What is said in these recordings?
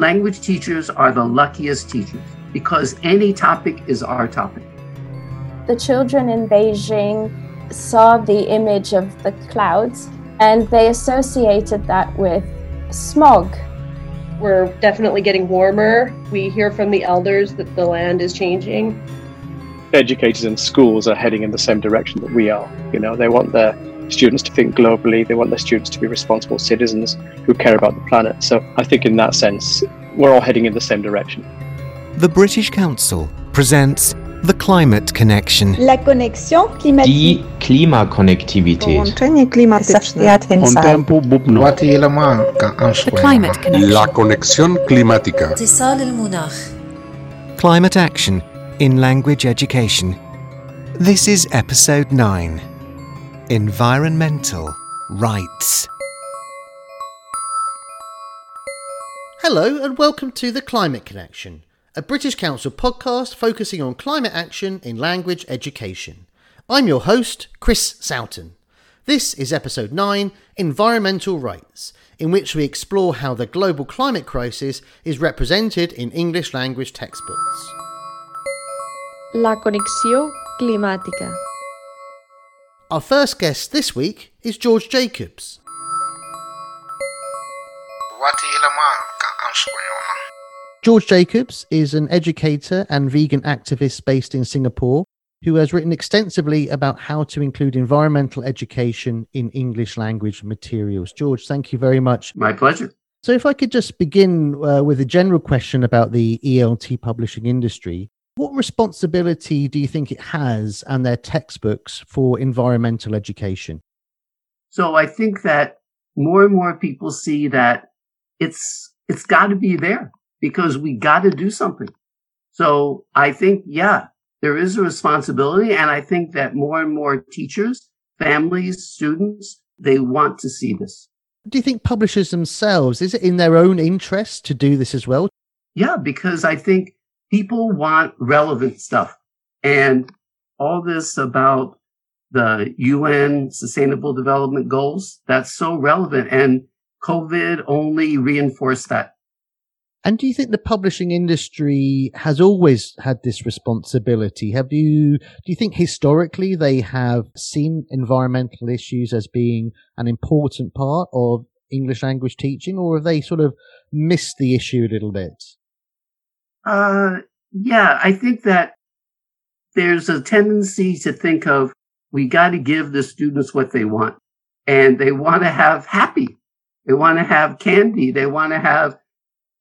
language teachers are the luckiest teachers because any topic is our topic. The children in Beijing saw the image of the clouds and they associated that with smog. We're definitely getting warmer. We hear from the elders that the land is changing. Educators and schools are heading in the same direction that we are. You know, they want their students to think globally. They want their students to be responsible citizens who care about the planet. So I think in that sense, we're all heading in the same direction. The British Council presents the climate connection. La conexión climatique. Die Klimakonnektivität. The climate connection. La conexión climática. Climate action in language education. This is episode 9. Environmental Writes. Hello, and welcome to The Climate Connection, a British Council podcast focusing on climate action in language education. I'm your host, Chris Sowton. This is episode 9 Environmental Writes, in which we explore how the global climate crisis is represented in English language textbooks. La conexión climática. Our first guest this week is George Jacobs. George Jacobs is an educator and vegan activist based in Singapore who has written extensively about how to include environmental education in English language materials. George, thank you very much. My pleasure. So, if I could just begin uh, with a general question about the ELT publishing industry, what responsibility do you think it has and their textbooks for environmental education? So I think that more and more people see that it's it's got to be there because we got to do something. So I think yeah, there is a responsibility and I think that more and more teachers, families, students, they want to see this. Do you think publishers themselves, is it in their own interest to do this as well? Yeah, because I think people want relevant stuff. And all this about the UN sustainable development goals, that's so relevant. And COVID only reinforced that. And do you think the publishing industry has always had this responsibility? Have you, do you think historically they have seen environmental issues as being an important part of English language teaching, or have they sort of missed the issue a little bit? Uh, yeah, I think that there's a tendency to think of we got to give the students what they want and they want to have happy. They want to have candy. They want to have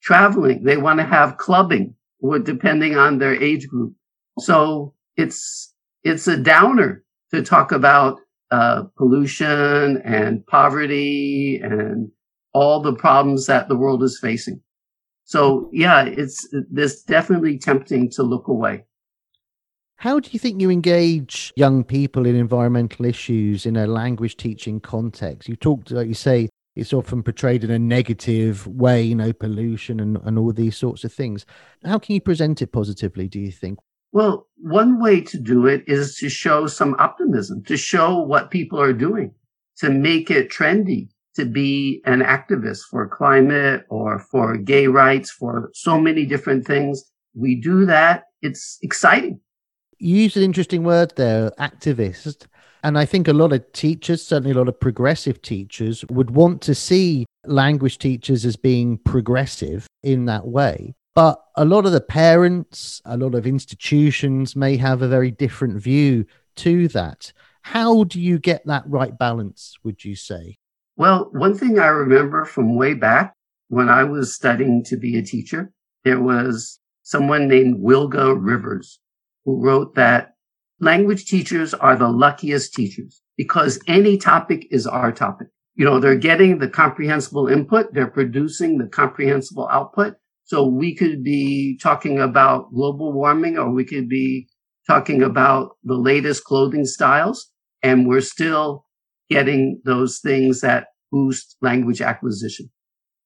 traveling. They want to have clubbing depending on their age group. So it's, it's a downer to talk about uh, pollution and poverty and all the problems that the world is facing. So yeah, it's this definitely tempting to look away. How do you think you engage young people in environmental issues in a language teaching context? You talked, like you say, it's often portrayed in a negative way, you know, pollution and, and all these sorts of things. How can you present it positively, do you think? Well, one way to do it is to show some optimism, to show what people are doing, to make it trendy, to be an activist for climate or for gay rights, for so many different things. We do that. It's exciting. You used an interesting word there, activist. And I think a lot of teachers, certainly a lot of progressive teachers, would want to see language teachers as being progressive in that way. But a lot of the parents, a lot of institutions may have a very different view to that. How do you get that right balance, would you say? Well, one thing I remember from way back when I was studying to be a teacher, there was someone named Wilga Rivers who wrote that language teachers are the luckiest teachers because any topic is our topic. You know, they're getting the comprehensible input. They're producing the comprehensible output. So we could be talking about global warming or we could be talking about the latest clothing styles and we're still getting those things that boost language acquisition.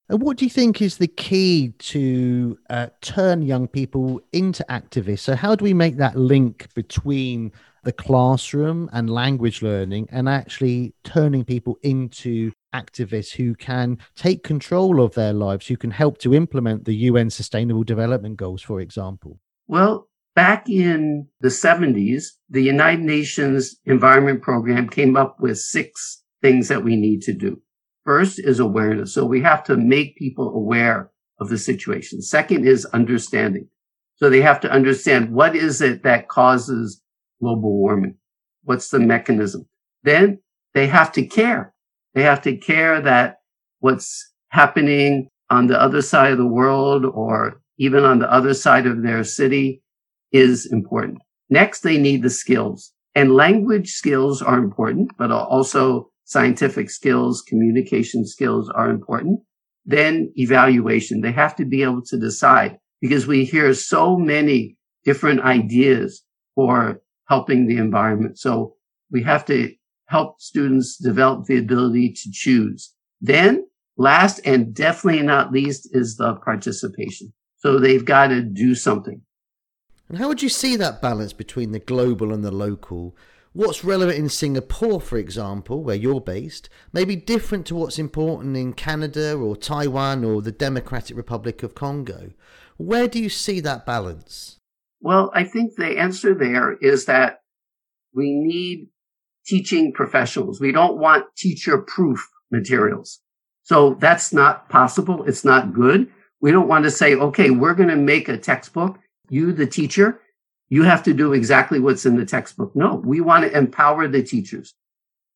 And what do you think is the key to uh, turn young people into activists? So, how do we make that link between the classroom and language learning and actually turning people into activists who can take control of their lives, who can help to implement the UN Sustainable Development Goals, for example? Well, back in the 70s, the United Nations Environment Program came up with six things that we need to do. First is awareness. So we have to make people aware of the situation. Second is understanding. So they have to understand what is it that causes global warming? What's the mechanism? Then they have to care. They have to care that what's happening on the other side of the world or even on the other side of their city is important. Next, they need the skills and language skills are important, but also scientific skills, communication skills are important. Then evaluation. They have to be able to decide because we hear so many different ideas for helping the environment. So we have to help students develop the ability to choose. Then last and definitely not least is the participation. So they've got to do something. And how would you see that balance between the global and the local? What's relevant in Singapore, for example, where you're based, may be different to what's important in Canada or Taiwan or the Democratic Republic of Congo. Where do you see that balance? Well, I think the answer there is that we need teaching professionals. We don't want teacher proof materials. So that's not possible. It's not good. We don't want to say, okay, we're going to make a textbook. You, the teacher, you have to do exactly what's in the textbook. No, we want to empower the teachers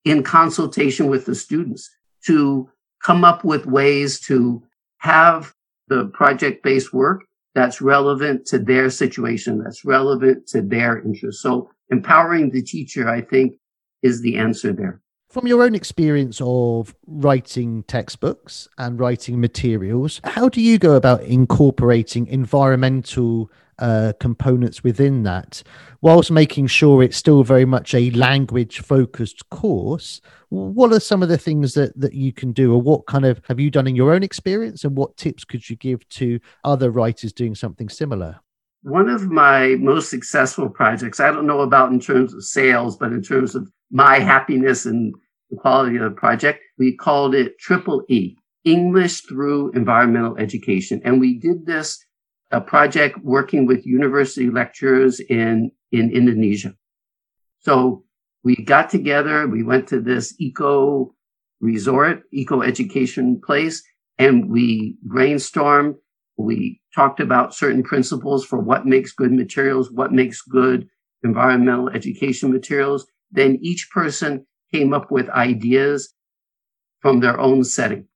in consultation with the students to come up with ways to have the project based work that's relevant to their situation, that's relevant to their interests. So empowering the teacher, I think, is the answer there. From your own experience of writing textbooks and writing materials, how do you go about incorporating environmental uh, components within that, whilst making sure it's still very much a language focused course? What are some of the things that, that you can do, or what kind of have you done in your own experience, and what tips could you give to other writers doing something similar? One of my most successful projects, I don't know about in terms of sales, but in terms of my happiness and the quality of the project, we called it Triple E, English through Environmental Education. And we did this a project working with university lecturers in, in Indonesia. So we got together, we went to this eco resort, eco education place, and we brainstormed. We talked about certain principles for what makes good materials, what makes good environmental education materials. Then each person came up with ideas from their own setting.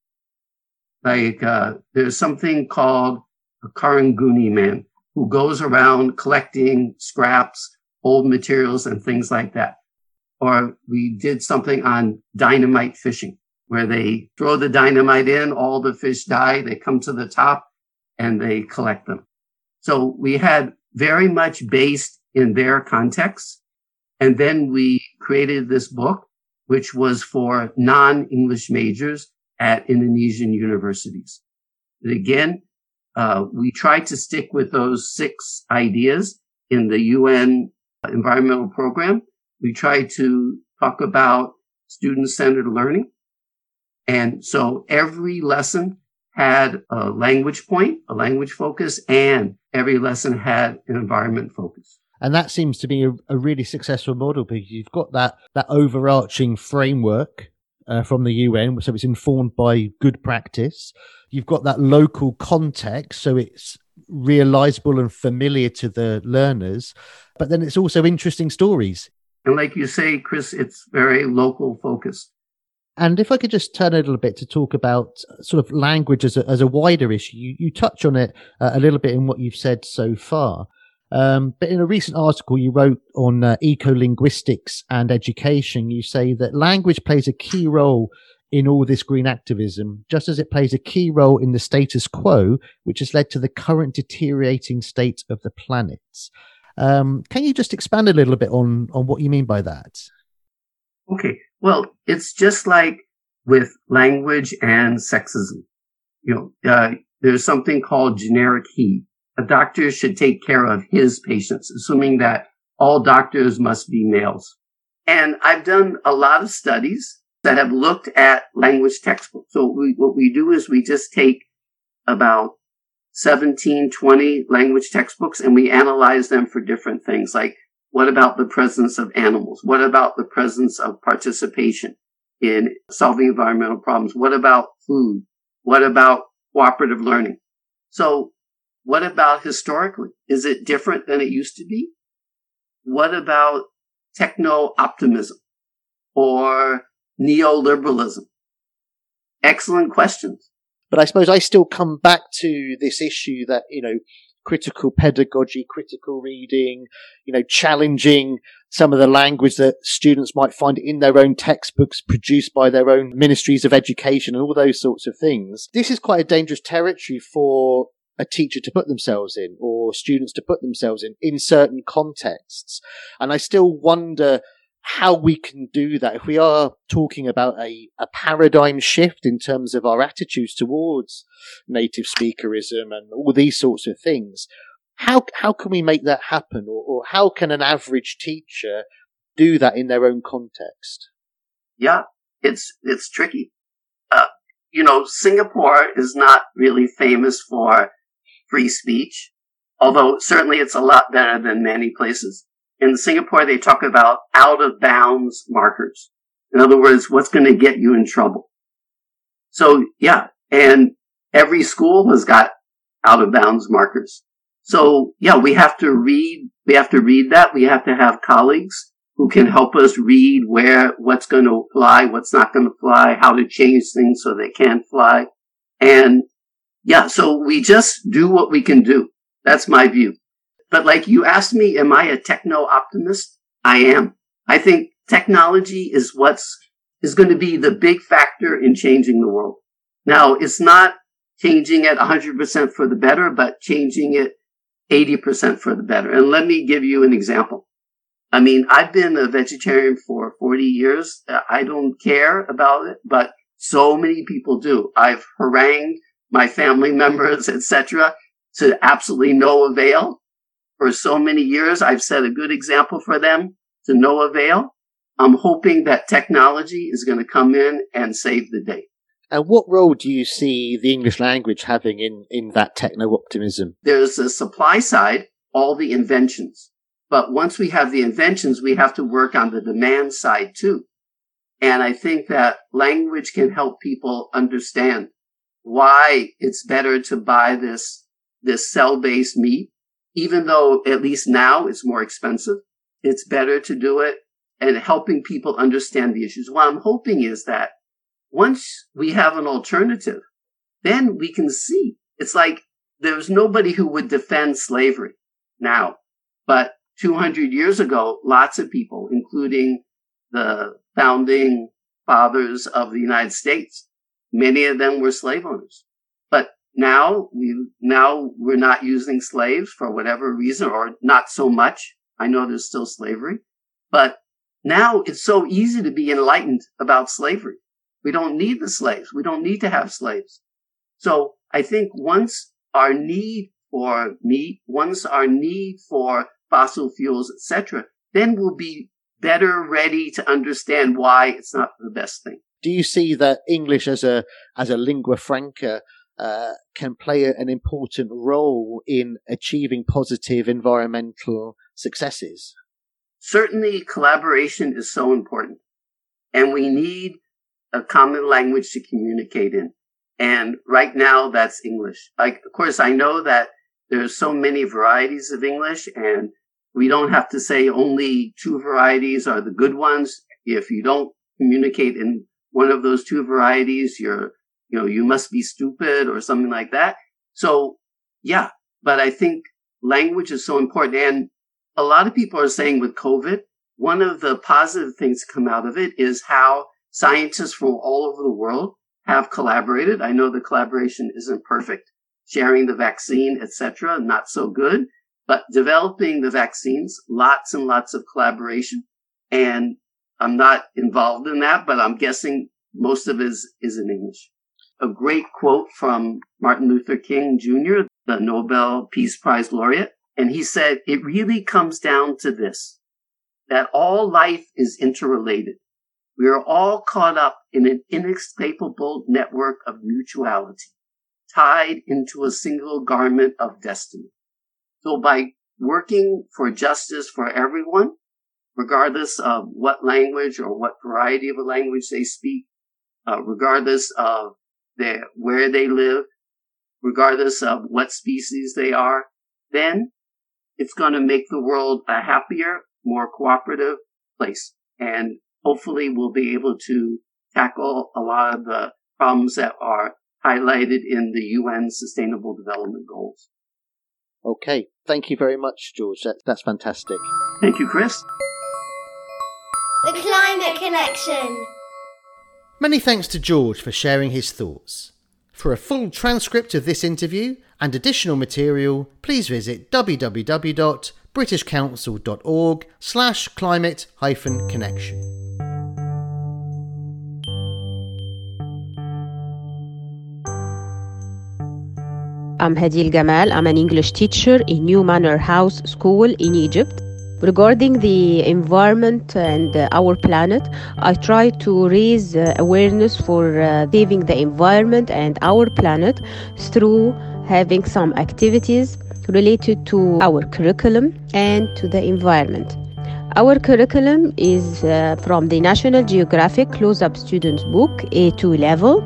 Like uh, there's something called a karung guni man who goes around collecting scraps, old materials, and things like that. Or we did something on dynamite fishing where they throw the dynamite in, all the fish die, they come to the top and they collect them. So we had very much based in their context. And then we created this book, which was for non-English majors at Indonesian universities. And again, uh, we tried to stick with those six ideas in the UN environmental program. We tried to talk about student centered learning. And so every lesson had a language point, a language focus, and every lesson had an environment focus. And that seems to be a, a really successful model because you've got that, that overarching framework uh, from the UN, so it's informed by good practice. You've got that local context, so it's realizable and familiar to the learners, but then it's also interesting stories. And like you say, Chris, it's very local focused. And if I could just turn a little bit to talk about sort of language as a, as a wider issue, you, you touch on it uh, a little bit in what you've said so far. Um, but in a recent article you wrote on uh, eco-linguistics and education, you say that language plays a key role in all this green activism, just as it plays a key role in the status quo, which has led to the current deteriorating state of the planet. Um, can you just expand a little bit on, on what you mean by that? Okay. Well, it's just like with language and sexism. You know, uh, there's something called generic he a doctor should take care of his patients, assuming that all doctors must be males. And I've done a lot of studies that have looked at language textbooks. So we, what we do is we just take about 17, 20 language textbooks and we analyze them for different things. Like what about the presence of animals? What about the presence of participation in solving environmental problems? What about food? What about cooperative learning? So what about historically? Is it different than it used to be? What about techno optimism or neoliberalism? Excellent questions. But I suppose I still come back to this issue that, you know, critical pedagogy, critical reading, you know, challenging some of the language that students might find in their own textbooks produced by their own ministries of education and all those sorts of things. This is quite a dangerous territory for a teacher to put themselves in or students to put themselves in in certain contexts. And I still wonder how we can do that if we are talking about a, a paradigm shift in terms of our attitudes towards native speakerism and all these sorts of things. How, how can we make that happen or, or how can an average teacher do that in their own context? Yeah, it's, it's tricky. Uh, you know, Singapore is not really famous for free speech, although certainly it's a lot better than many places. In Singapore, they talk about out of bounds markers. In other words, what's going to get you in trouble. So yeah, and every school has got out of bounds markers. So yeah, we have to read, we have to read that. We have to have colleagues who can help us read where, what's going to fly, what's not going to fly, how to change things so they can fly. And yeah, so we just do what we can do. That's my view. But like you asked me, am I a techno optimist? I am. I think technology is what's, is going to be the big factor in changing the world. Now, it's not changing it 100% for the better, but changing it 80% for the better. And let me give you an example. I mean, I've been a vegetarian for 40 years. I don't care about it, but so many people do. I've harangued my family members, etc., to absolutely no avail. For so many years, I've set a good example for them to no avail. I'm hoping that technology is going to come in and save the day. And what role do you see the English language having in, in that techno optimism? There's the supply side, all the inventions. But once we have the inventions, we have to work on the demand side too. And I think that language can help people understand why it's better to buy this, this cell-based meat, even though at least now it's more expensive. It's better to do it and helping people understand the issues. What I'm hoping is that once we have an alternative, then we can see. It's like there's nobody who would defend slavery now, but 200 years ago, lots of people, including the founding fathers of the United States, Many of them were slave owners. But now we, now we're not using slaves for whatever reason or not so much. I know there's still slavery, but now it's so easy to be enlightened about slavery. We don't need the slaves. We don't need to have slaves. So I think once our need for meat, once our need for fossil fuels, etc., then we'll be better ready to understand why it's not the best thing do you see that English as a as a lingua franca uh, can play an important role in achieving positive environmental successes? Certainly, collaboration is so important, and we need a common language to communicate in. And right now, that's English. Like, of course, I know that there's so many varieties of English, and we don't have to say only two varieties are the good ones. If you don't communicate in one of those two varieties, you're, you know, you must be stupid or something like that. So yeah, but I think language is so important. And a lot of people are saying with COVID, one of the positive things to come out of it is how scientists from all over the world have collaborated. I know the collaboration isn't perfect. Sharing the vaccine, etc., not so good, but developing the vaccines, lots and lots of collaboration. And I'm not involved in that, but I'm guessing most of it is, is in English. A great quote from Martin Luther King Jr., the Nobel Peace Prize laureate. And he said, it really comes down to this, that all life is interrelated. We are all caught up in an inescapable network of mutuality, tied into a single garment of destiny. So by working for justice for everyone, regardless of what language or what variety of a language they speak, uh, regardless of their, where they live, regardless of what species they are, then it's going to make the world a happier, more cooperative place. And hopefully we'll be able to tackle a lot of the problems that are highlighted in the UN Sustainable Development Goals. Okay, thank you very much, George. That, that's fantastic. Thank you, Chris. The Climate Connection. Many thanks to George for sharing his thoughts. For a full transcript of this interview and additional material, please visit www.britishcouncil.org slash climate hyphen connection. I'm Hadil Gamal. I'm an English teacher in New Manor House School in Egypt. Regarding the environment and uh, our planet, I try to raise uh, awareness for uh, saving the environment and our planet through having some activities related to our curriculum and to the environment. Our curriculum is uh, from the National Geographic Close Up Students Book A2 level.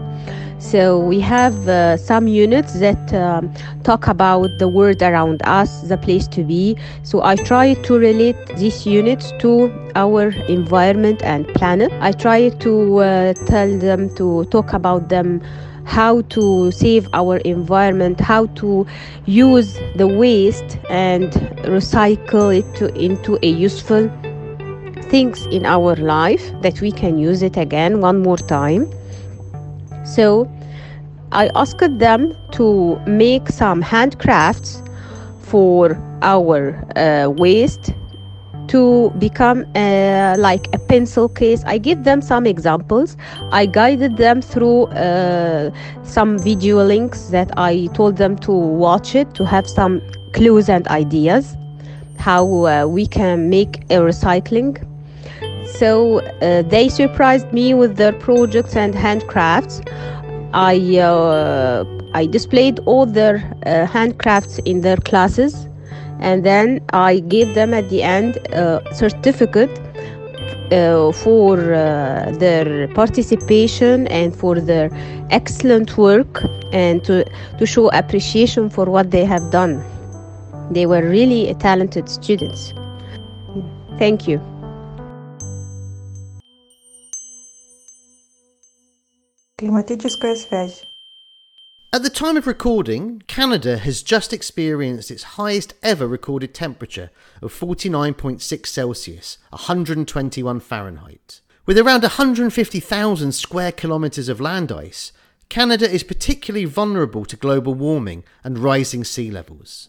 So we have uh, some units that um, talk about the world around us, the place to be. So I try to relate these units to our environment and planet. I try to uh, tell them to talk about them how to save our environment, how to use the waste and recycle it to, into a useful things in our life that we can use it again one more time. So I asked them to make some handcrafts for our uh, waste to become uh, like a pencil case. I give them some examples. I guided them through uh, some video links that I told them to watch it to have some clues and ideas how uh, we can make a recycling. So uh, they surprised me with their projects and handcrafts. I uh, I displayed all their uh, handcrafts in their classes, and then I gave them at the end a certificate uh, for uh, their participation and for their excellent work, and to to show appreciation for what they have done. They were really talented students. Thank you. Климатическая связь. At the time of recording, Canada has just experienced its highest ever recorded temperature of 49.6 Celsius, 121 Fahrenheit. With around 150,000 square kilometres of land ice, Canada is particularly vulnerable to global warming and rising sea levels.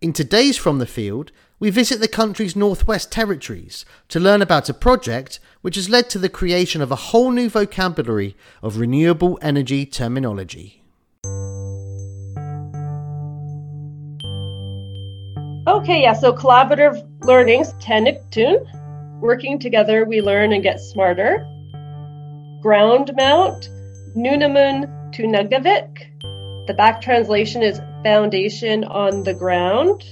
In today's From the Field, we visit the country's Northwest Territories to learn about a project which has led to the creation of a whole new vocabulary of renewable energy terminology. Okay, yeah, so collaborative learnings, Taniktun. Working together, we learn and get smarter. Ground mount, Nunamun Tunagavik. The back translation is foundation on the ground.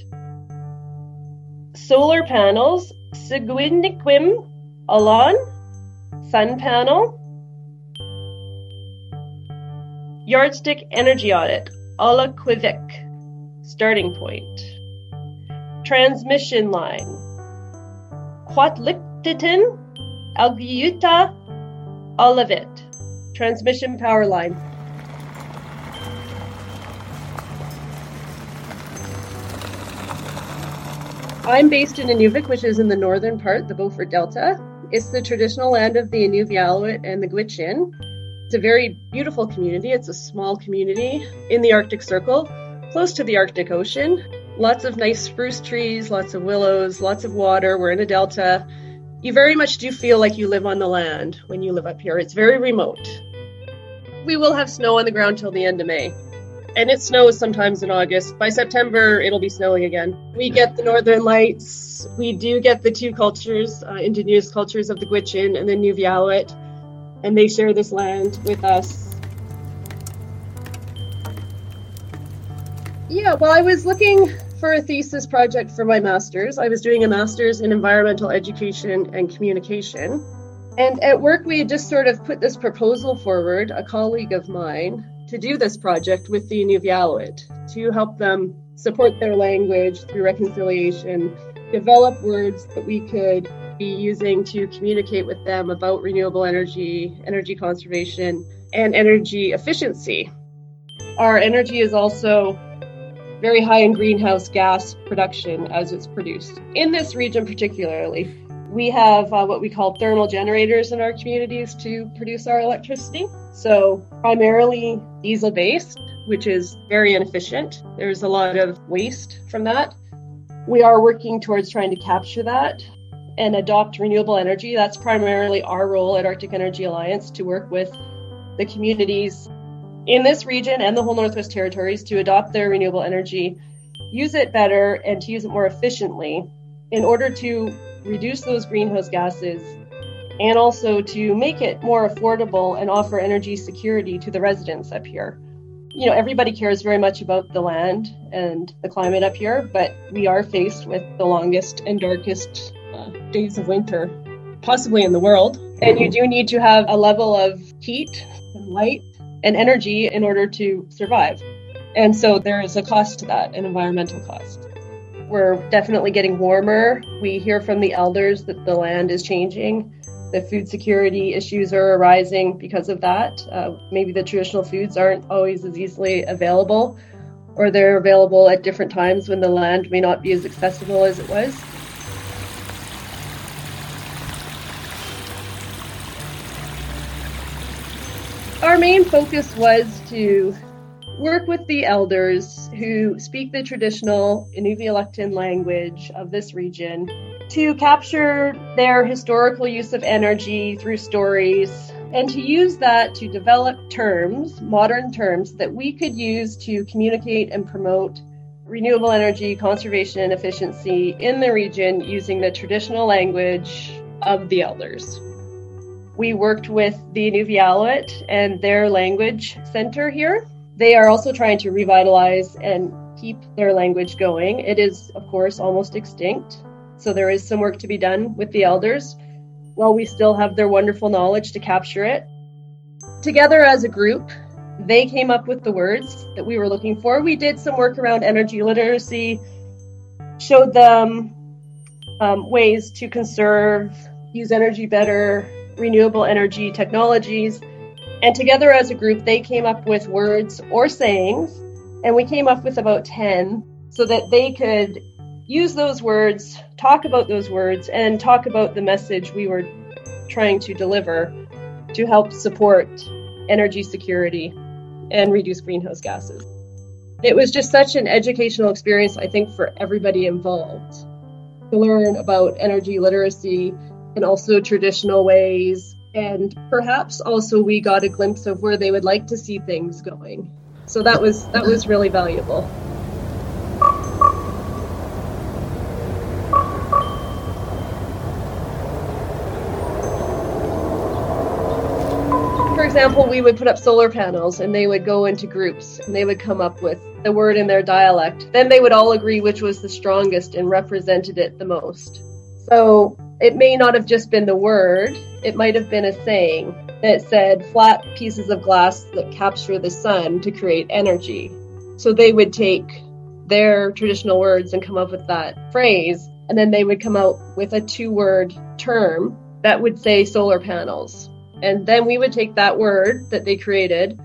Solar panels, Seguiniquim Alon, sun panel. Yardstick energy audit, Ala Quivik, starting point. Transmission line, Quatlictitin, Algiuta, Olivit, transmission power line. I'm based in Inuvik, which is in the northern part, the Beaufort Delta. It's the traditional land of the Inuvialuit and the Gwich'in. It's a very beautiful community. It's a small community in the Arctic Circle, close to the Arctic Ocean. Lots of nice spruce trees, lots of willows, lots of water. We're in a delta. You very much do feel like you live on the land when you live up here. It's very remote. We will have snow on the ground till the end of May and it snows sometimes in August. By September, it'll be snowing again. We get the northern lights. We do get the two cultures, uh, indigenous cultures of the Gwich'in and the Nuv'yalut, and they share this land with us. Yeah, well, I was looking for a thesis project for my master's. I was doing a master's in environmental education and communication. And at work, we had just sort of put this proposal forward, a colleague of mine, to do this project with the Nuv'yalut to help them support their language through reconciliation, develop words that we could be using to communicate with them about renewable energy, energy conservation, and energy efficiency. Our energy is also very high in greenhouse gas production as it's produced. In this region, particularly, we have uh, what we call thermal generators in our communities to produce our electricity. So, primarily diesel based, which is very inefficient. There's a lot of waste from that. We are working towards trying to capture that and adopt renewable energy. That's primarily our role at Arctic Energy Alliance to work with the communities in this region and the whole Northwest Territories to adopt their renewable energy, use it better, and to use it more efficiently in order to reduce those greenhouse gases and also to make it more affordable and offer energy security to the residents up here. You know, everybody cares very much about the land and the climate up here, but we are faced with the longest and darkest uh, days of winter possibly in the world. And you do need to have a level of heat and light and energy in order to survive. And so there is a cost to that, an environmental cost. We're definitely getting warmer. We hear from the elders that the land is changing. The food security issues are arising because of that. Uh, maybe the traditional foods aren't always as easily available, or they're available at different times when the land may not be as accessible as it was. Our main focus was to work with the elders who speak the traditional Inuvialuktun language of this region to capture their historical use of energy through stories and to use that to develop terms, modern terms, that we could use to communicate and promote renewable energy conservation and efficiency in the region using the traditional language of the elders. We worked with the Nuv'yalut and their language center here they are also trying to revitalize and keep their language going. It is, of course, almost extinct. So there is some work to be done with the elders while we still have their wonderful knowledge to capture it. Together as a group, they came up with the words that we were looking for. We did some work around energy literacy, showed them um, ways to conserve, use energy better, renewable energy technologies, and together as a group, they came up with words or sayings, and we came up with about 10 so that they could use those words, talk about those words, and talk about the message we were trying to deliver to help support energy security and reduce greenhouse gases. It was just such an educational experience, I think, for everybody involved to learn about energy literacy and also traditional ways and perhaps also we got a glimpse of where they would like to see things going. So that was that was really valuable. For example, we would put up solar panels and they would go into groups and they would come up with the word in their dialect. Then they would all agree which was the strongest and represented it the most. So it may not have just been the word, it might have been a saying that said flat pieces of glass that capture the sun to create energy. So they would take their traditional words and come up with that phrase, and then they would come out with a two word term that would say solar panels. And then we would take that word that they created,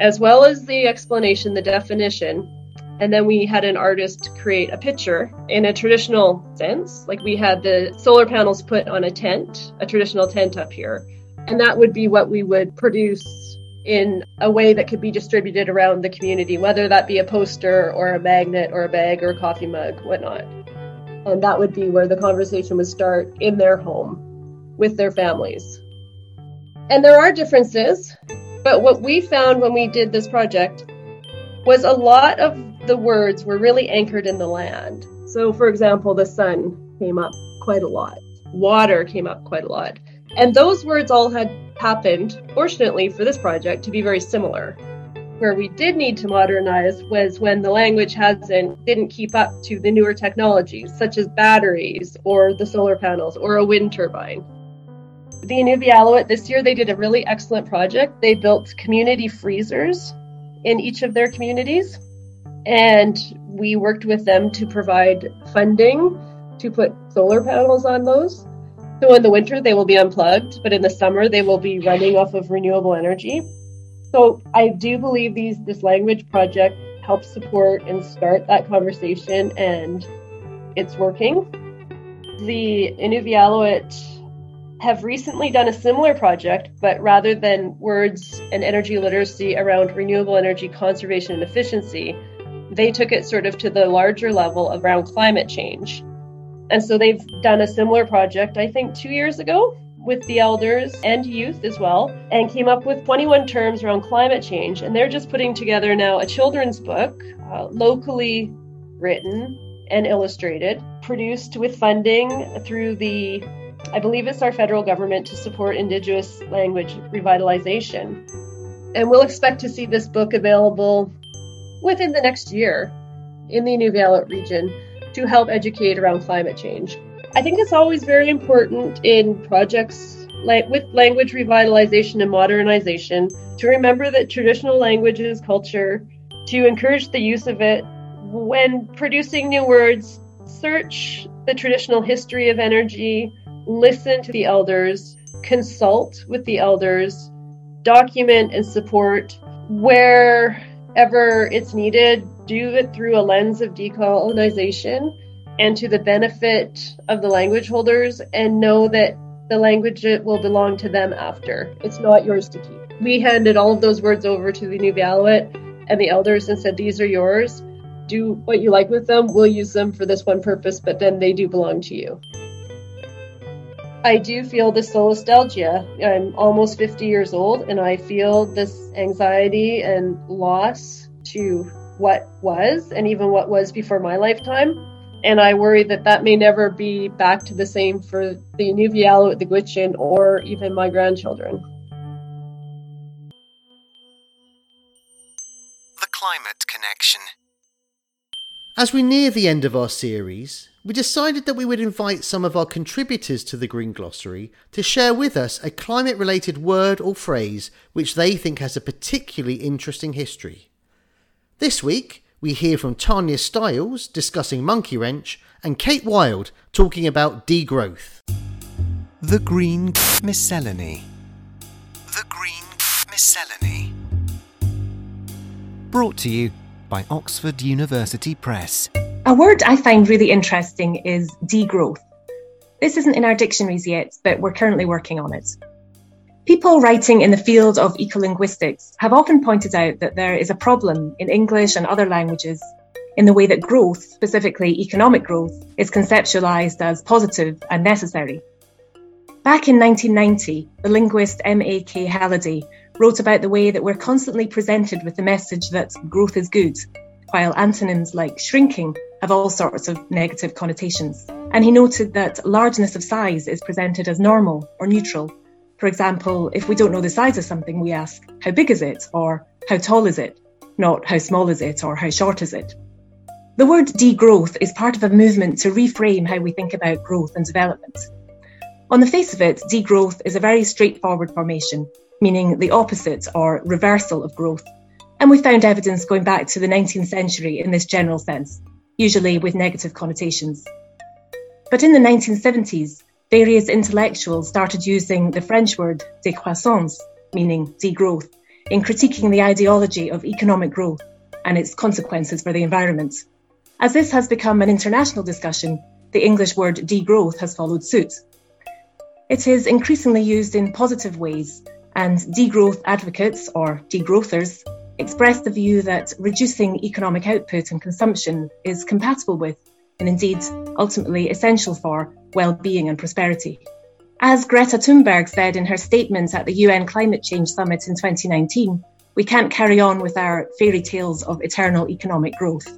as well as the explanation, the definition, and then we had an artist create a picture in a traditional sense. Like we had the solar panels put on a tent, a traditional tent up here. And that would be what we would produce in a way that could be distributed around the community, whether that be a poster or a magnet or a bag or a coffee mug, whatnot. And that would be where the conversation would start in their home with their families. And there are differences, but what we found when we did this project was a lot of the words were really anchored in the land. So, for example, the sun came up quite a lot, water came up quite a lot. And those words all had happened, fortunately for this project, to be very similar. Where we did need to modernize was when the language hasn't didn't keep up to the newer technologies, such as batteries or the solar panels or a wind turbine. The Inuvialuit this year they did a really excellent project. They built community freezers in each of their communities, and we worked with them to provide funding to put solar panels on those. So in the winter they will be unplugged, but in the summer they will be running off of renewable energy. So I do believe these this language project helps support and start that conversation, and it's working. The Inuvialuit have recently done a similar project, but rather than words and energy literacy around renewable energy conservation and efficiency, they took it sort of to the larger level around climate change. And so they've done a similar project, I think, two years ago with the elders and youth as well, and came up with 21 terms around climate change. And they're just putting together now a children's book, uh, locally written and illustrated, produced with funding through the, I believe it's our federal government to support Indigenous language revitalization. And we'll expect to see this book available within the next year in the Inuvialuit region to help educate around climate change. I think it's always very important in projects like with language revitalization and modernization to remember that traditional languages, culture, to encourage the use of it when producing new words, search the traditional history of energy, listen to the elders, consult with the elders, document and support wherever it's needed, do it through a lens of decolonization and to the benefit of the language holders and know that the language will belong to them after. It's not yours to keep. We handed all of those words over to the Inuvialuit and the elders and said, These are yours. Do what you like with them. We'll use them for this one purpose, but then they do belong to you. I do feel this nostalgia. I'm almost 50 years old and I feel this anxiety and loss to what was and even what was before my lifetime. And I worry that that may never be back to the same for the Inuvialuit, the Gwich'in, or even my grandchildren. The Climate Connection. As we near the end of our series, we decided that we would invite some of our contributors to the Green Glossary to share with us a climate related word or phrase which they think has a particularly interesting history. This week, we hear from Tanya Stiles discussing Monkey Wrench and Kate Wild talking about degrowth. The Green Miscellany. The Green Miscellany. Brought to you by Oxford University Press. A word I find really interesting is degrowth. This isn't in our dictionaries yet, but we're currently working on it. People writing in the field of ecolinguistics have often pointed out that there is a problem in English and other languages in the way that growth, specifically economic growth, is conceptualized as positive and necessary. Back in 1990, the linguist M.A.K. Halliday wrote about the way that we're constantly presented with the message that growth is good, while antonyms like shrinking have all sorts of negative connotations. And he noted that largeness of size is presented as normal or neutral, for example, if we don't know the size of something, we ask, how big is it? Or how tall is it? Not how small is it or how short is it? The word degrowth is part of a movement to reframe how we think about growth and development. On the face of it, degrowth is a very straightforward formation, meaning the opposite or reversal of growth. And we found evidence going back to the 19th century in this general sense, usually with negative connotations. But in the 1970s, various intellectuals started using the French word décroissance, meaning degrowth, in critiquing the ideology of economic growth and its consequences for the environment. As this has become an international discussion, the English word degrowth has followed suit. It is increasingly used in positive ways, and degrowth advocates, or degrowthers, express the view that reducing economic output and consumption is compatible with, and indeed ultimately essential for, well-being and prosperity. As Greta Thunberg said in her statement at the UN Climate Change Summit in 2019, We can't carry on with our fairy tales of eternal economic growth.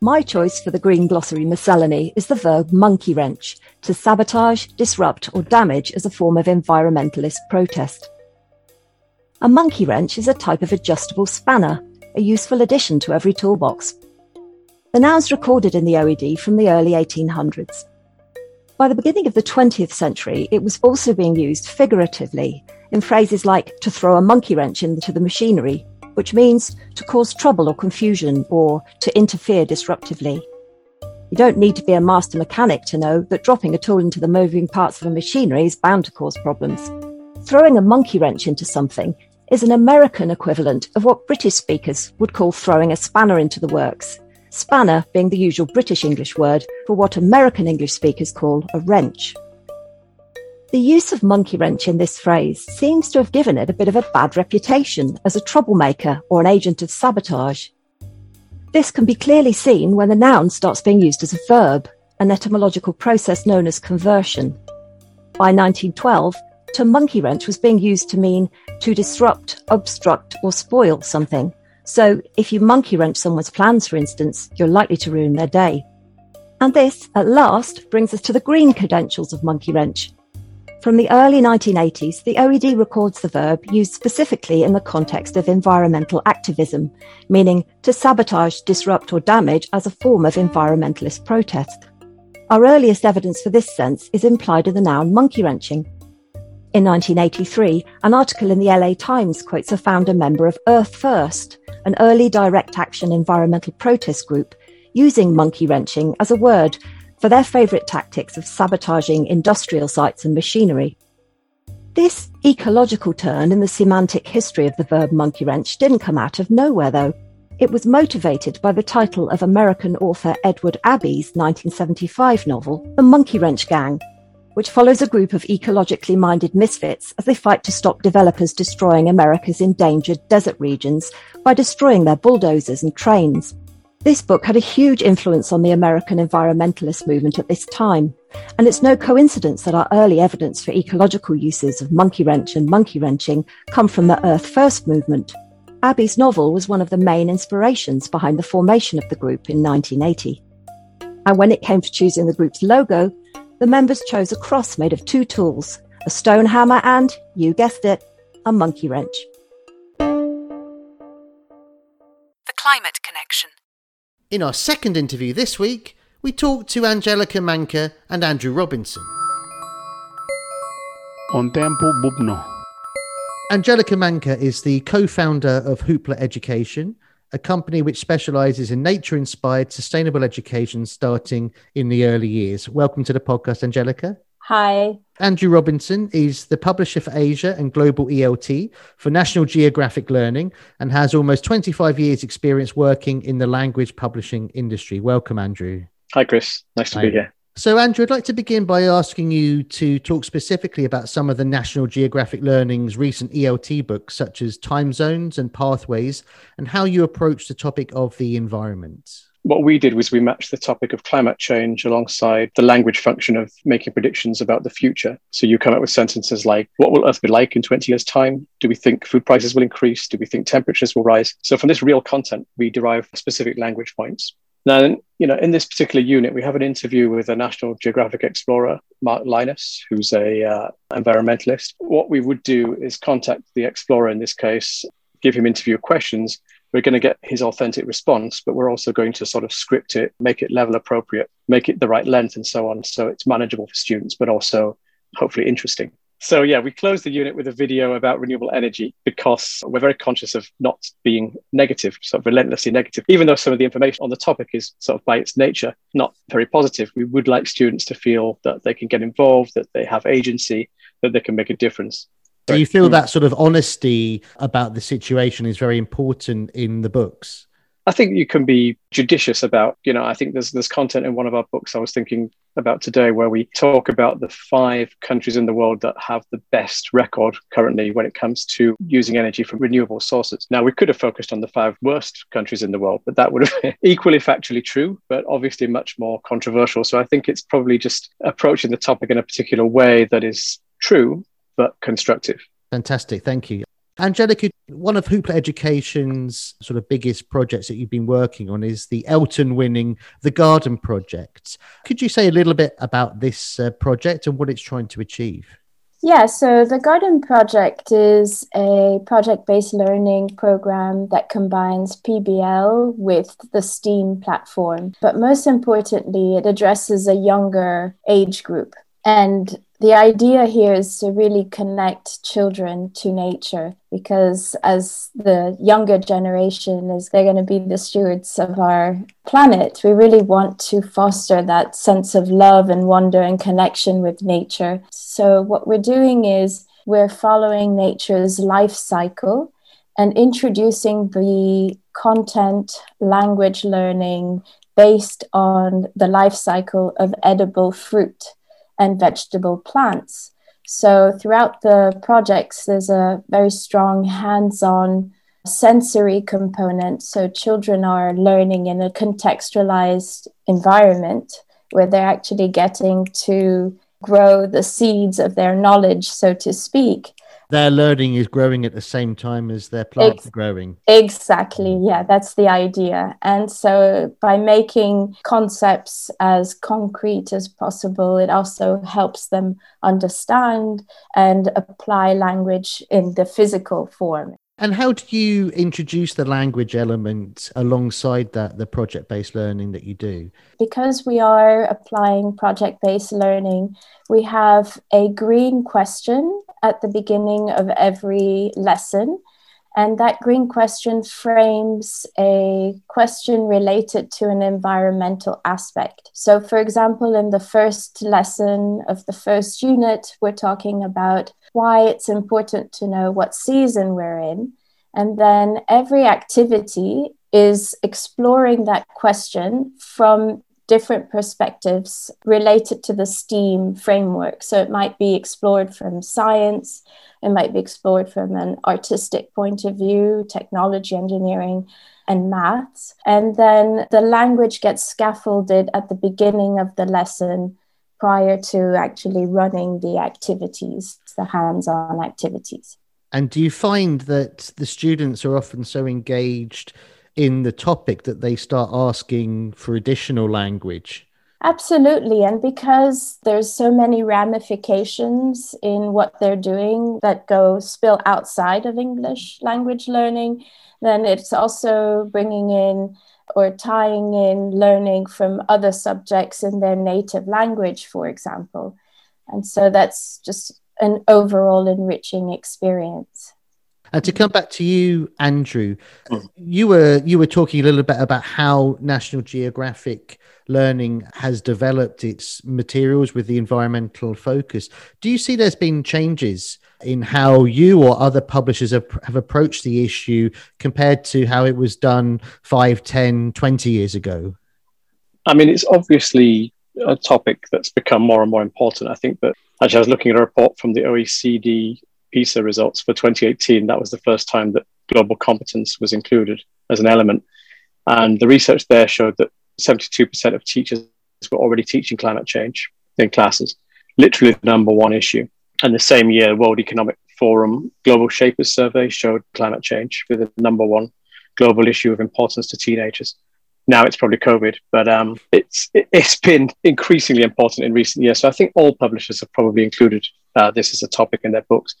My choice for the Green Glossary miscellany is the verb monkey wrench, to sabotage, disrupt, or damage as a form of environmentalist protest. A monkey wrench is a type of adjustable spanner, a useful addition to every toolbox. The noun's recorded in the OED from the early 1800s. By the beginning of the 20th century, it was also being used figuratively in phrases like to throw a monkey wrench into the machinery which means to cause trouble or confusion or to interfere disruptively. You don't need to be a master mechanic to know that dropping a tool into the moving parts of a machinery is bound to cause problems. Throwing a monkey wrench into something is an American equivalent of what British speakers would call throwing a spanner into the works, spanner being the usual British English word for what American English speakers call a wrench. The use of monkey wrench in this phrase seems to have given it a bit of a bad reputation as a troublemaker or an agent of sabotage. This can be clearly seen when the noun starts being used as a verb, an etymological process known as conversion. By 1912, to monkey wrench was being used to mean to disrupt, obstruct, or spoil something. So if you monkey wrench someone's plans, for instance, you're likely to ruin their day. And this, at last, brings us to the green credentials of monkey wrench, from the early 1980s, the OED records the verb used specifically in the context of environmental activism, meaning to sabotage, disrupt, or damage as a form of environmentalist protest. Our earliest evidence for this sense is implied in the noun monkey wrenching. In 1983, an article in the LA Times quotes a founder member of Earth First, an early direct action environmental protest group, using monkey wrenching as a word for their favourite tactics of sabotaging industrial sites and machinery. This ecological turn in the semantic history of the verb monkey wrench didn't come out of nowhere, though. It was motivated by the title of American author Edward Abbey's 1975 novel, The Monkey Wrench Gang, which follows a group of ecologically minded misfits as they fight to stop developers destroying America's endangered desert regions by destroying their bulldozers and trains. This book had a huge influence on the American environmentalist movement at this time, and it's no coincidence that our early evidence for ecological uses of monkey wrench and monkey wrenching come from the Earth First movement. Abbey's novel was one of the main inspirations behind the formation of the group in 1980. And when it came to choosing the group's logo, the members chose a cross made of two tools, a stone hammer and, you guessed it, a monkey wrench. The Climate Connection. In our second interview this week, we talked to Angelica Manca and Andrew Robinson. On tempo bubno. Angelica Manca is the co founder of Hoopla Education, a company which specializes in nature inspired sustainable education starting in the early years. Welcome to the podcast, Angelica. Hi. Andrew Robinson is the publisher for Asia and Global ELT for National Geographic Learning and has almost 25 years' experience working in the language publishing industry. Welcome, Andrew. Hi, Chris. Nice to Hi. be here. So, Andrew, I'd like to begin by asking you to talk specifically about some of the National Geographic Learning's recent ELT books, such as Time Zones and Pathways, and how you approach the topic of the environment what we did was we matched the topic of climate change alongside the language function of making predictions about the future. So you come up with sentences like, What will Earth be like in 20 years' time? Do we think food prices will increase? Do we think temperatures will rise? So from this real content, we derive specific language points. Now, you know, in this particular unit, we have an interview with a National Geographic explorer, Mark Lynas, who's a uh, environmentalist. What we would do is contact the explorer in this case, give him interview questions, we're going to get his authentic response, but we're also going to sort of script it, make it level appropriate, make it the right length, and so on. So it's manageable for students, but also hopefully interesting. So, yeah, we closed the unit with a video about renewable energy because we're very conscious of not being negative, sort of relentlessly negative. Even though some of the information on the topic is sort of by its nature not very positive, we would like students to feel that they can get involved, that they have agency, that they can make a difference. Do you feel hmm. that sort of honesty about the situation is very important in the books? I think you can be judicious about, you know, I think there's there's content in one of our books I was thinking about today where we talk about the five countries in the world that have the best record currently when it comes to using energy from renewable sources. Now we could have focused on the five worst countries in the world, but that would have been equally factually true, but obviously much more controversial. So I think it's probably just approaching the topic in a particular way that is true but constructive. Fantastic. Thank you. Angelica, one of Hoopla Education's sort of biggest projects that you've been working on is the ELTon winning The Garden Project. Could you say a little bit about this uh, project and what it's trying to achieve? Yeah, so the Garden Project is a project based learning program that combines PBL with the STEAM platform. But most importantly, it addresses a younger age group. And the idea here is to really connect children to nature because as the younger generation is they're going to be the stewards of our planet. We really want to foster that sense of love and wonder and connection with nature. So what we're doing is we're following nature's life cycle and introducing the content language learning based on the life cycle of edible fruit and vegetable plants. So, throughout the projects, there's a very strong hands on sensory component. So, children are learning in a contextualized environment where they're actually getting to grow the seeds of their knowledge, so to speak their learning is growing at the same time as their plants Ex- growing. Exactly. Mm. Yeah, that's the idea. And so by making concepts as concrete as possible, it also helps them understand and apply language in the physical form. And how do you introduce the language element alongside that, the project based learning that you do? Because we are applying project based learning, we have a green question at the beginning of every lesson. And that green question frames a question related to an environmental aspect. So, for example, in the first lesson of the first unit, we're talking about why it's important to know what season we're in. And then every activity is exploring that question from different perspectives related to the STEAM framework. So it might be explored from science, it might be explored from an artistic point of view, technology, engineering, and maths. And then the language gets scaffolded at the beginning of the lesson prior to actually running the activities, the hands on activities. And do you find that the students are often so engaged in the topic that they start asking for additional language. Absolutely. And because there's so many ramifications in what they're doing that go spill outside of English language learning, then it's also bringing in or tying in learning from other subjects in their native language, for example. And so that's just an overall enriching experience. And to come back to you, Andrew, hmm. you were you were talking a little bit about how National Geographic Learning has developed its materials with the environmental focus. Do you see there's been changes in how you or other publishers have, have approached the issue compared to how it was done 5, 10, 20 years ago? I mean, it's obviously a topic that's become more and more important. I think that actually, I was looking at a report from the OECD PISA results for 2018, that was the first time that global competence was included as an element. And the research there showed that 72% of teachers were already teaching climate change in classes, literally the number one issue. And the same year, World Economic Forum Global Shapers Survey showed climate change with the number one global issue of importance to teenagers. Now it's probably COVID, but um, it's it's been increasingly important in recent years. So I think all publishers have probably included uh, this as a topic in their books.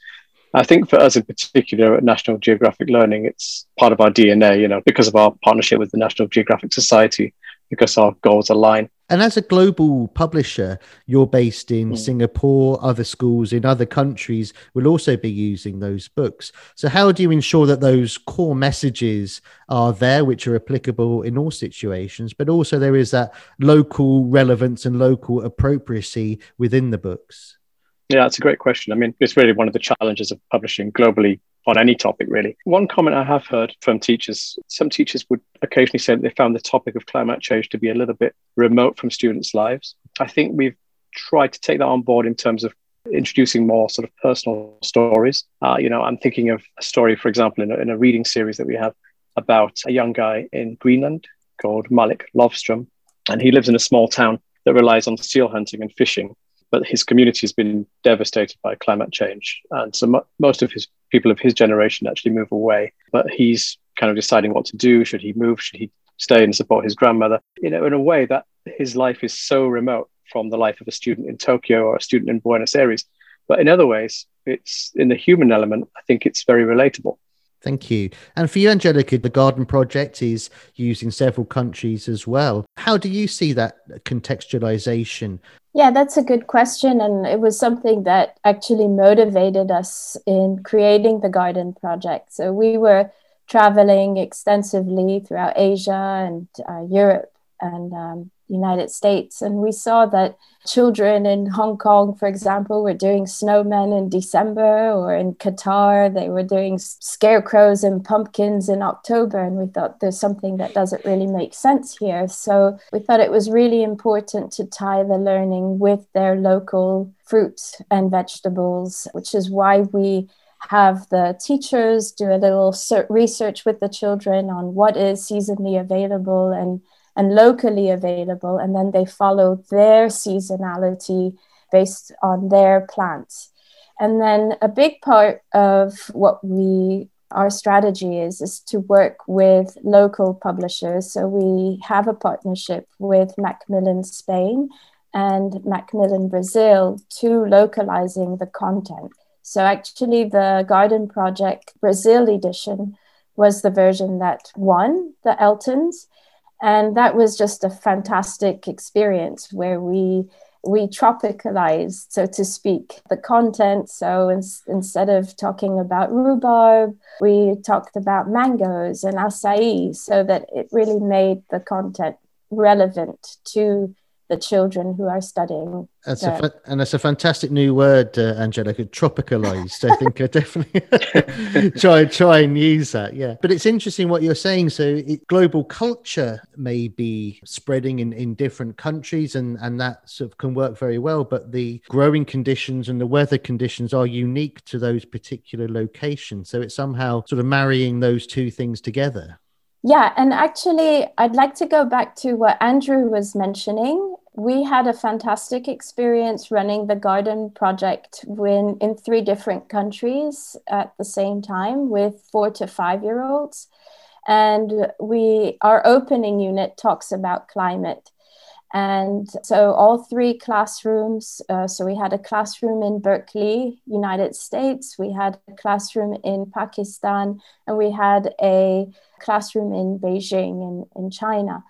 I think for us in particular at National Geographic Learning, it's part of our DNA, you know, because of our partnership with the National Geographic Society, because our goals align. And as a global publisher, you're based in mm. Singapore, other schools in other countries will also be using those books. So, how do you ensure that those core messages are there, which are applicable in all situations, but also there is that local relevance and local appropriacy within the books? Yeah, that's a great question. I mean, it's really one of the challenges of publishing globally on any topic, really. One comment I have heard from teachers some teachers would occasionally say that they found the topic of climate change to be a little bit remote from students' lives. I think we've tried to take that on board in terms of introducing more sort of personal stories. Uh, you know, I'm thinking of a story, for example, in a, in a reading series that we have about a young guy in Greenland called Malik Lovstrom. And he lives in a small town that relies on seal hunting and fishing but his community has been devastated by climate change. And so mo- most of his people of his generation actually move away. But he's kind of deciding what to do. Should he move? Should he stay and support his grandmother? You know, in a way that his life is so remote from the life of a student in Tokyo or a student in Buenos Aires. But in other ways, it's in the human element, I think it's very relatable. Thank you. And for you, Angelica, the Garden Project is used in several countries as well. How do you see that contextualization? Yeah, that's a good question. And it was something that actually motivated us in creating the Garden Project. So we were traveling extensively throughout Asia and uh, Europe and um, United States. And we saw that children in Hong Kong, for example, were doing snowmen in December, or in Qatar, they were doing scarecrows and pumpkins in October. And we thought there's something that doesn't really make sense here. So we thought it was really important to tie the learning with their local fruits and vegetables, which is why we have the teachers do a little research with the children on what is seasonally available and and locally available, and then they follow their seasonality based on their plants. And then a big part of what we our strategy is is to work with local publishers. So we have a partnership with Macmillan Spain and Macmillan Brazil to localizing the content. So actually the Garden Project Brazil edition was the version that won the ELTons. And that was just a fantastic experience where we we tropicalized so to speak the content. So in, instead of talking about rhubarb we talked about mangoes and acai so that it really made the content relevant to the children who are studying. That's a fa- and that's a fantastic new word, uh, Angelica. Tropicalized. I think I definitely try try and use that. Yeah, but it's interesting what you're saying. So it, global culture may be spreading in in different countries, and and that sort of can work very well. But the growing conditions and the weather conditions are unique to those particular locations. So it's somehow sort of marrying those two things together. Yeah, and actually, I'd like to go back to what Andrew was mentioning. We had a fantastic experience running the garden project when, in three different countries at the same time with four to five year olds. And we our opening unit talks about climate. And so all three classrooms, uh, so we had a classroom in Berkeley, United States, we had a classroom in Pakistan, and we had a classroom in Beijing in, in China.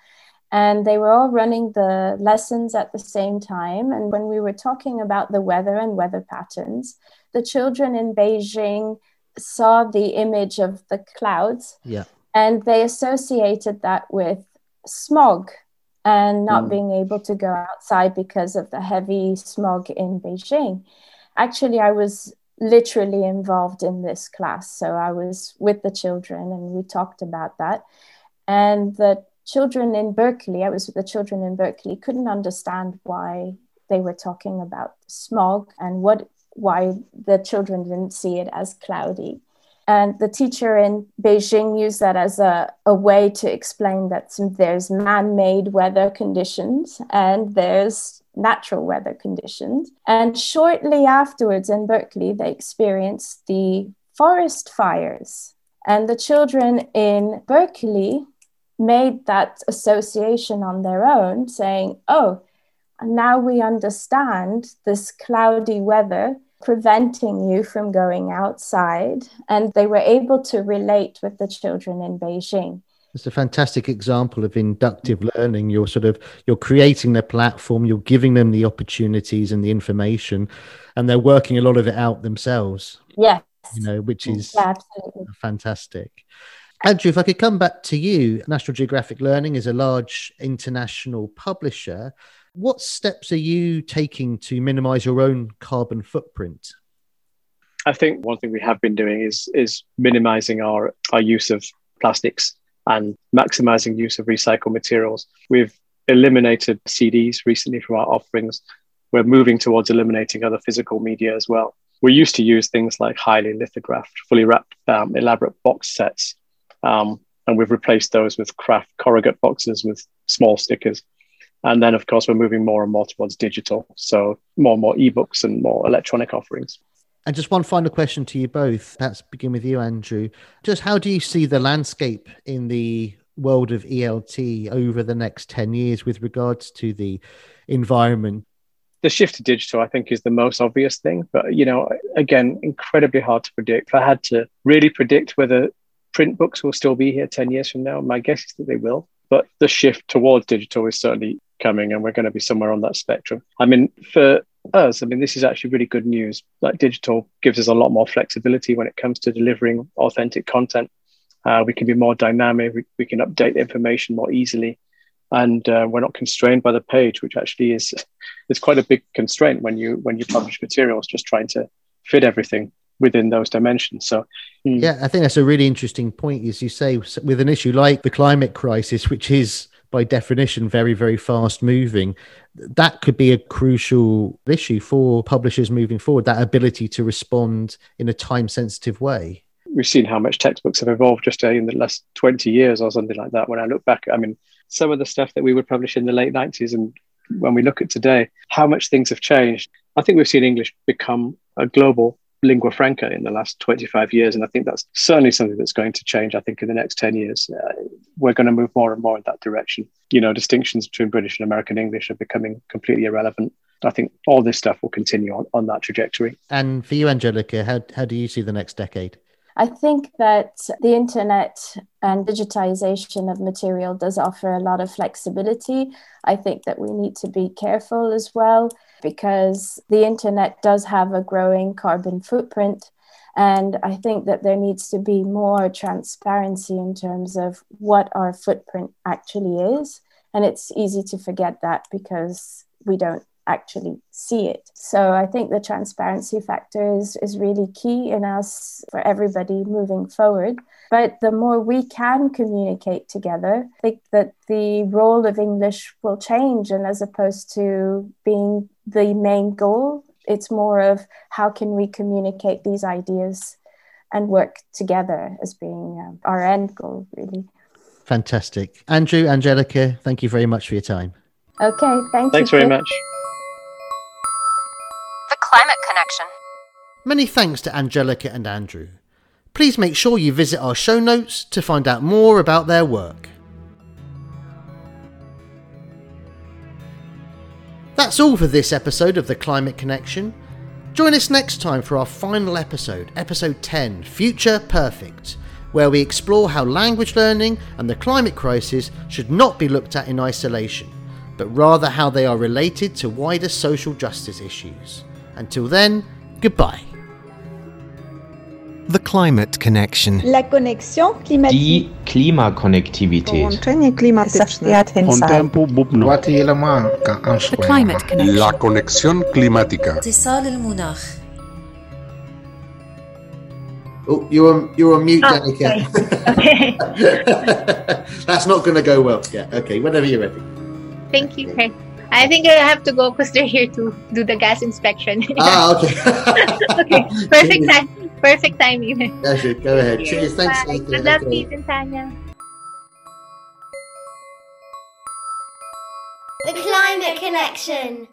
And they were all running the lessons at the same time. And when we were talking about the weather and weather patterns, the children in Beijing saw the image of the clouds. Yeah. And they associated that with smog and not mm. being able to go outside because of the heavy smog in Beijing. Actually, I was literally involved in this class. So I was with the children and we talked about that. And the children in Berkeley, I was with the children in Berkeley, couldn't understand why they were talking about smog and what why the children didn't see it as cloudy. And the teacher in Beijing used that as a, a way to explain that some, there's man made weather conditions and there's natural weather conditions. And shortly afterwards in Berkeley, they experienced the forest fires. And the children in Berkeley made that association on their own, saying, oh, now we understand this cloudy weather preventing you from going outside. And they were able to relate with the children in Beijing. It's a fantastic example of inductive learning. You're sort of you're creating the platform, you're giving them the opportunities and the information, and they're working a lot of it out themselves. Yes. You know, which is yeah, fantastic. Andrew, if I could come back to you, National Geographic Learning is a large international publisher. What steps are you taking to minimize your own carbon footprint? I think one thing we have been doing is is minimizing our, our use of plastics and maximizing use of recycled materials. We've eliminated CDs recently from our offerings. We're moving towards eliminating other physical media as well. We used to use things like highly lithographed, fully wrapped, um, elaborate box sets, um, and we've replaced those with kraft corrugate boxes with small stickers And then, of course, we're moving more and more towards digital. So more and more ebooks and more electronic offerings. And just one final question to you both. Perhaps begin with you, Andrew. Just how do you see the landscape in the world of ELT over the next 10 years with regards to the environment? The shift to digital, I think, is the most obvious thing. But, you know, again, incredibly hard to predict. If I had to really predict whether print books will still be here 10 years from now, my guess is that they will. But the shift towards digital is certainly coming, and we're going to be somewhere on that spectrum. I mean, for us, I mean, this is actually really good news. Like digital gives us a lot more flexibility when it comes to delivering authentic content. Uh, we can be more dynamic. We, we, can update information more easily, and uh, we're not constrained by the page, which actually is is quite a big constraint when you when you publish materials. Just trying to fit everything within those dimensions. So, mm. yeah, I think that's a really interesting point. As you say, with an issue like the climate crisis, which is by definition very very fast moving. That could be a crucial issue for publishers moving forward that ability to respond in a time sensitive way. We've seen how much textbooks have evolved just uh, in the last 20 years or something like that. When i look back i mean some of the stuff that we would publish in the late 90s and when we look at today how much things have changed. I think we've seen english become a global lingua franca in the last 25 years. And I think that's certainly something that's going to change, I think, in the next 10 years. Uh, we're going to move more and more in that direction. You know, distinctions between British and American English are becoming completely irrelevant. I think all this stuff will continue on, on that trajectory. And for you, Angelica, how, how do you see the next decade? I think that the internet and digitization of material does offer a lot of flexibility. I think that we need to be careful as well because the internet does have a growing carbon footprint. And I think that there needs to be more transparency in terms of what our footprint actually is. And it's easy to forget that because we don't actually see it. So I think the transparency factor is, is really key in us for everybody moving forward. But the more we can communicate together, I think that the role of English will change. And as opposed to being the main goal, it's more of how can we communicate these ideas and work together as being um, our end goal, really. Fantastic. Andrew, Angelica, thank you very much for your time. Okay, thank Thanks you. very much. The Climate Connection. Many thanks to Angelica and Andrew. Please make sure you visit our show notes to find out more about their work. That's all for this episode of The Climate Connection. Join us next time for our final episode, episode 10 Future Perfect, where we explore how language learning and the climate crisis should not be looked at in isolation, but rather how they are related to wider social justice issues. Until then, goodbye. The Climate Connection. La connexion climatique. Die Klimakonnektivität. Połączenie klimatyczne. Contempo bubno. The Climate Connection. La conexión climática. اتصال المناخ. Oh, you're on, you're on mute, oh, Danica. Okay. That's not going to go well. Yeah. Okay. Whenever you're ready. Thank you. Okay. I think I have to go because they're here to do the gas inspection. ah, okay. okay, perfect time. Perfect timing. That's it. Go ahead. Cheers. Thanks. Bye. Good luck, Pete and Tanya. The Climate Connection.